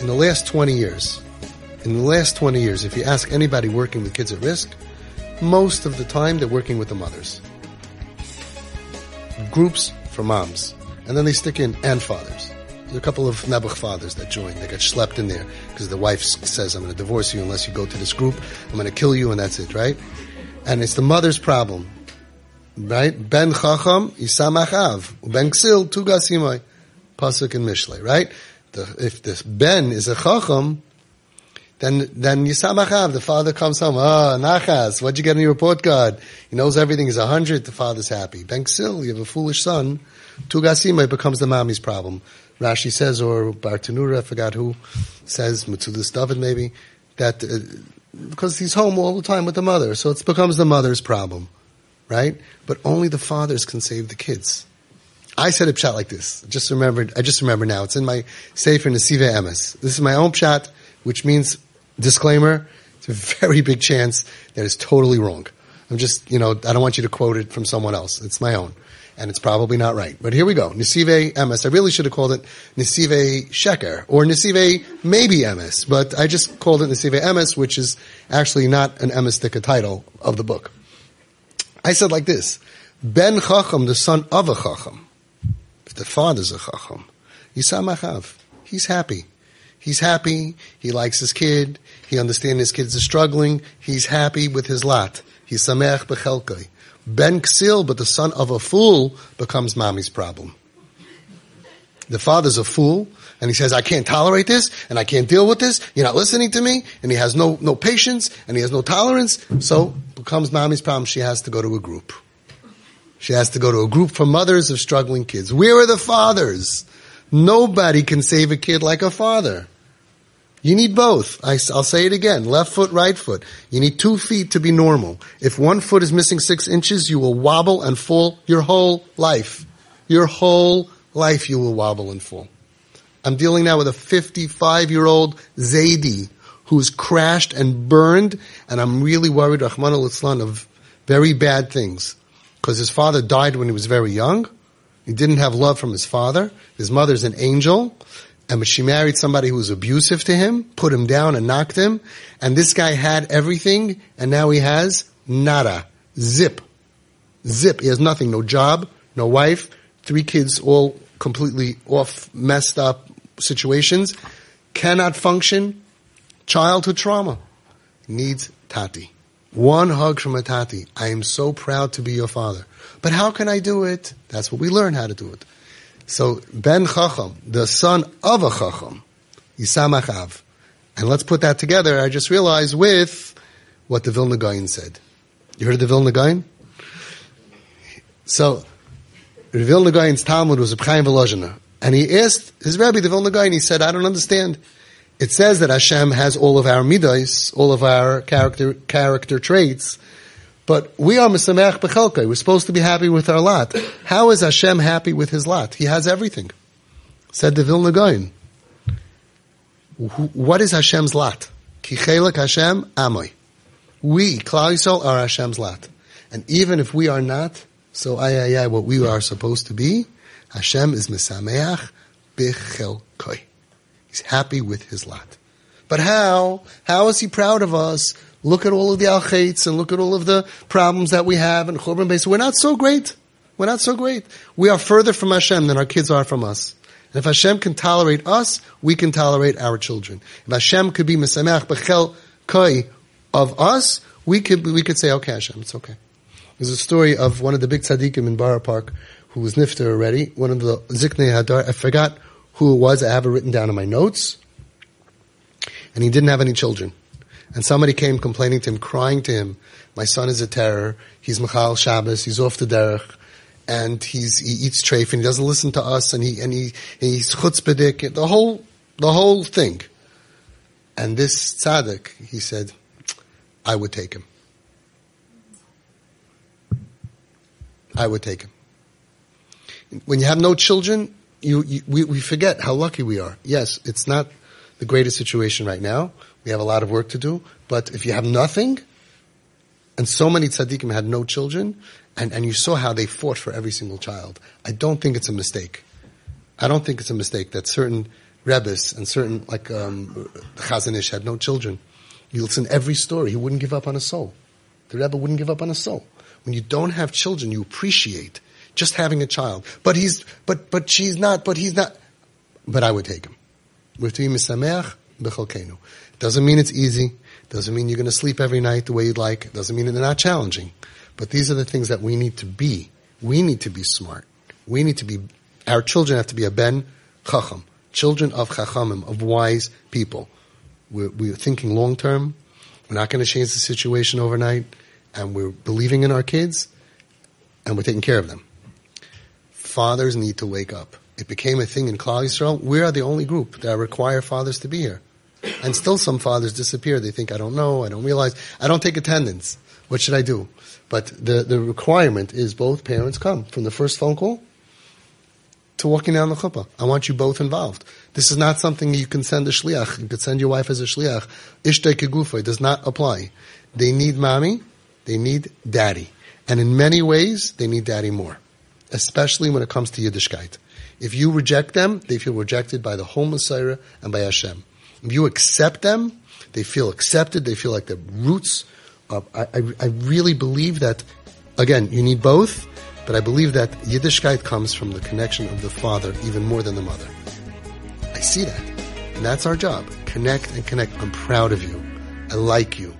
in the last 20 years, in the last 20 years, if you ask anybody working with kids at risk, most of the time they're working with the mothers. Groups for moms. And then they stick in and fathers. There's a couple of Nebuch fathers that join. They get schlepped in there because the wife says, I'm going to divorce you unless you go to this group. I'm going to kill you and that's it, right? And it's the mother's problem. Right? Ben Chacham, Yisamachav. Ben Ksil, Tugasimai. Pasuk and Mishle, right? The, if this Ben is a Chacham, then then Yisamachav, the father comes home, ah, oh, Nachas, what'd you get in your report card? He knows everything is a hundred, the father's happy. Ben Ksil, you have a foolish son, Tugasima becomes the mommy's problem. Rashi says, or Bartenura, I forgot who, says, Metzudas David maybe, that uh, because he's home all the time with the mother, so it becomes the mother's problem, right? But only the fathers can save the kids. I said a pshat like this. Just remembered. I just remember now. It's in my Sefer Nesive Emes. This is my own pshat, which means disclaimer. It's a very big chance that it's totally wrong. I'm just, you know, I don't want you to quote it from someone else. It's my own. And it's probably not right. But here we go. Nesive Emes. I really should have called it Nesive Sheker or Nesive maybe Emes, but I just called it Nesive Emes, which is actually not an Emestika title of the book. I said like this. Ben Chacham, the son of a Chacham. The father's a Chacham. Yisamachav. He's happy. He's happy. He likes his kid. He understands his kids are struggling. He's happy with his lot. He's samech bechelkai. Ben Ksil, but the son of a fool, becomes mommy's problem. The father's a fool, and he says, I can't tolerate this, and I can't deal with this, you're not listening to me, and he has no, no patience, and he has no tolerance, so becomes mommy's problem, she has to go to a group. She has to go to a group for mothers of struggling kids. Where are the fathers? Nobody can save a kid like a father. You need both. I, will say it again. Left foot, right foot. You need two feet to be normal. If one foot is missing six inches, you will wobble and fall your whole life. Your whole life you will wobble and fall. I'm dealing now with a 55 year old Zaidi who's crashed and burned, and I'm really worried, Rachmana litzlan, of very bad things. Because his father died when he was very young. He didn't have love from his father. His mother's an angel. And but she married somebody who was abusive to him, put him down and knocked him, and this guy had everything, and now he has nada, zip, zip. He has nothing, no job, no wife, three kids, all completely off, messed up situations, cannot function, childhood trauma, needs tati. One hug from a tati. I am so proud to be your father. But how can I do it? That's what we learn how to do it. So Ben Chacham, the son of a Chacham, Yisamachav. And let's put that together, I just realized, with what the Vilna Gaon said. You heard of the Vilna Gaon? So, the Vilna Gaon's talmid was a Chaim Volozhiner. And he asked his Rebbe, the Vilna Gaon, he said, I don't understand. It says that Hashem has all of our midas, all of our character, character traits, but we are Mesamech Bechelkai. We're supposed to be happy with our lot. How is Hashem happy with his lot? He has everything. Said the Vilna Gaon. What is Hashem's lot? Kichelek Hashem Amoy. We, Klal Yisrael, are Hashem's lot. And even if we are not, so ay ay ay, what we are supposed to be, Hashem is Mesameach Bechelkai. He's happy with his lot. But how? How is he proud of us look at all of the alchates and look at all of the problems that we have and churban base. We're not so great. We're not so great. We are further from Hashem than our kids are from us. And if Hashem can tolerate us, we can tolerate our children. If Hashem could be mesameach bechel koi of us, we could we could say, okay, Hashem, it's okay. There's a story of one of the big tzaddikim in Borough Park who was nifter already. One of the ziknei hadar. I forgot who it was. I have it written down in my notes. And he didn't have any children. And somebody came complaining to him, crying to him, my son is a terror. He's Michal Shabbos. He's off the derech. And he's, he eats treif and he doesn't listen to us and he, and he, he's chutzpahdik, the whole, the whole thing. And this tzaddik, he said, I would take him. I would take him. When you have no children, you, you we, we forget how lucky we are. Yes, it's not the greatest situation right now. We have a lot of work to do. But if you have nothing, and so many tzaddikim had no children, and, and you saw how they fought for every single child, I don't think it's a mistake. I don't think it's a mistake that certain Rebbes and certain, like um, Chazon Ish had no children. You listen every story, he wouldn't give up on a soul. The Rebbe wouldn't give up on a soul. When you don't have children, you appreciate just having a child. But he's, but, but she's not, but he's not. But I would take him. Doesn't mean it's easy. Doesn't mean you're going to sleep every night the way you'd like. Doesn't mean they're not challenging. But these are the things that we need to be. We need to be smart. We need to be, our children have to be a ben chacham, children of chachamim, of wise people. We're, we're thinking long term. We're not going to change the situation overnight. And we're believing in our kids and we're taking care of them. Fathers need to wake up. It became a thing in Klal Yisrael. We are the only group that require fathers to be here. And still some fathers disappear. They think, I don't know, I don't realize, I don't take attendance. What should I do? But the, the requirement is both parents come from the first phone call to walking down the chuppah. I want you both involved. This is not something you can send a shliach. You could send your wife as a shliach. Ishtay kegufa. Does not apply. They need mommy. They need daddy. And in many ways, they need daddy more. Especially when it comes to Yiddishkeit. If you reject them, they feel rejected by the whole Messiah and by Hashem. If you accept them, they feel accepted. They feel like the roots. Of, I, I, I really believe that, again, you need both, but I believe that Yiddishkeit comes from the connection of the father even more than the mother. I see that. And that's our job. Connect and connect. I'm proud of you. I like you.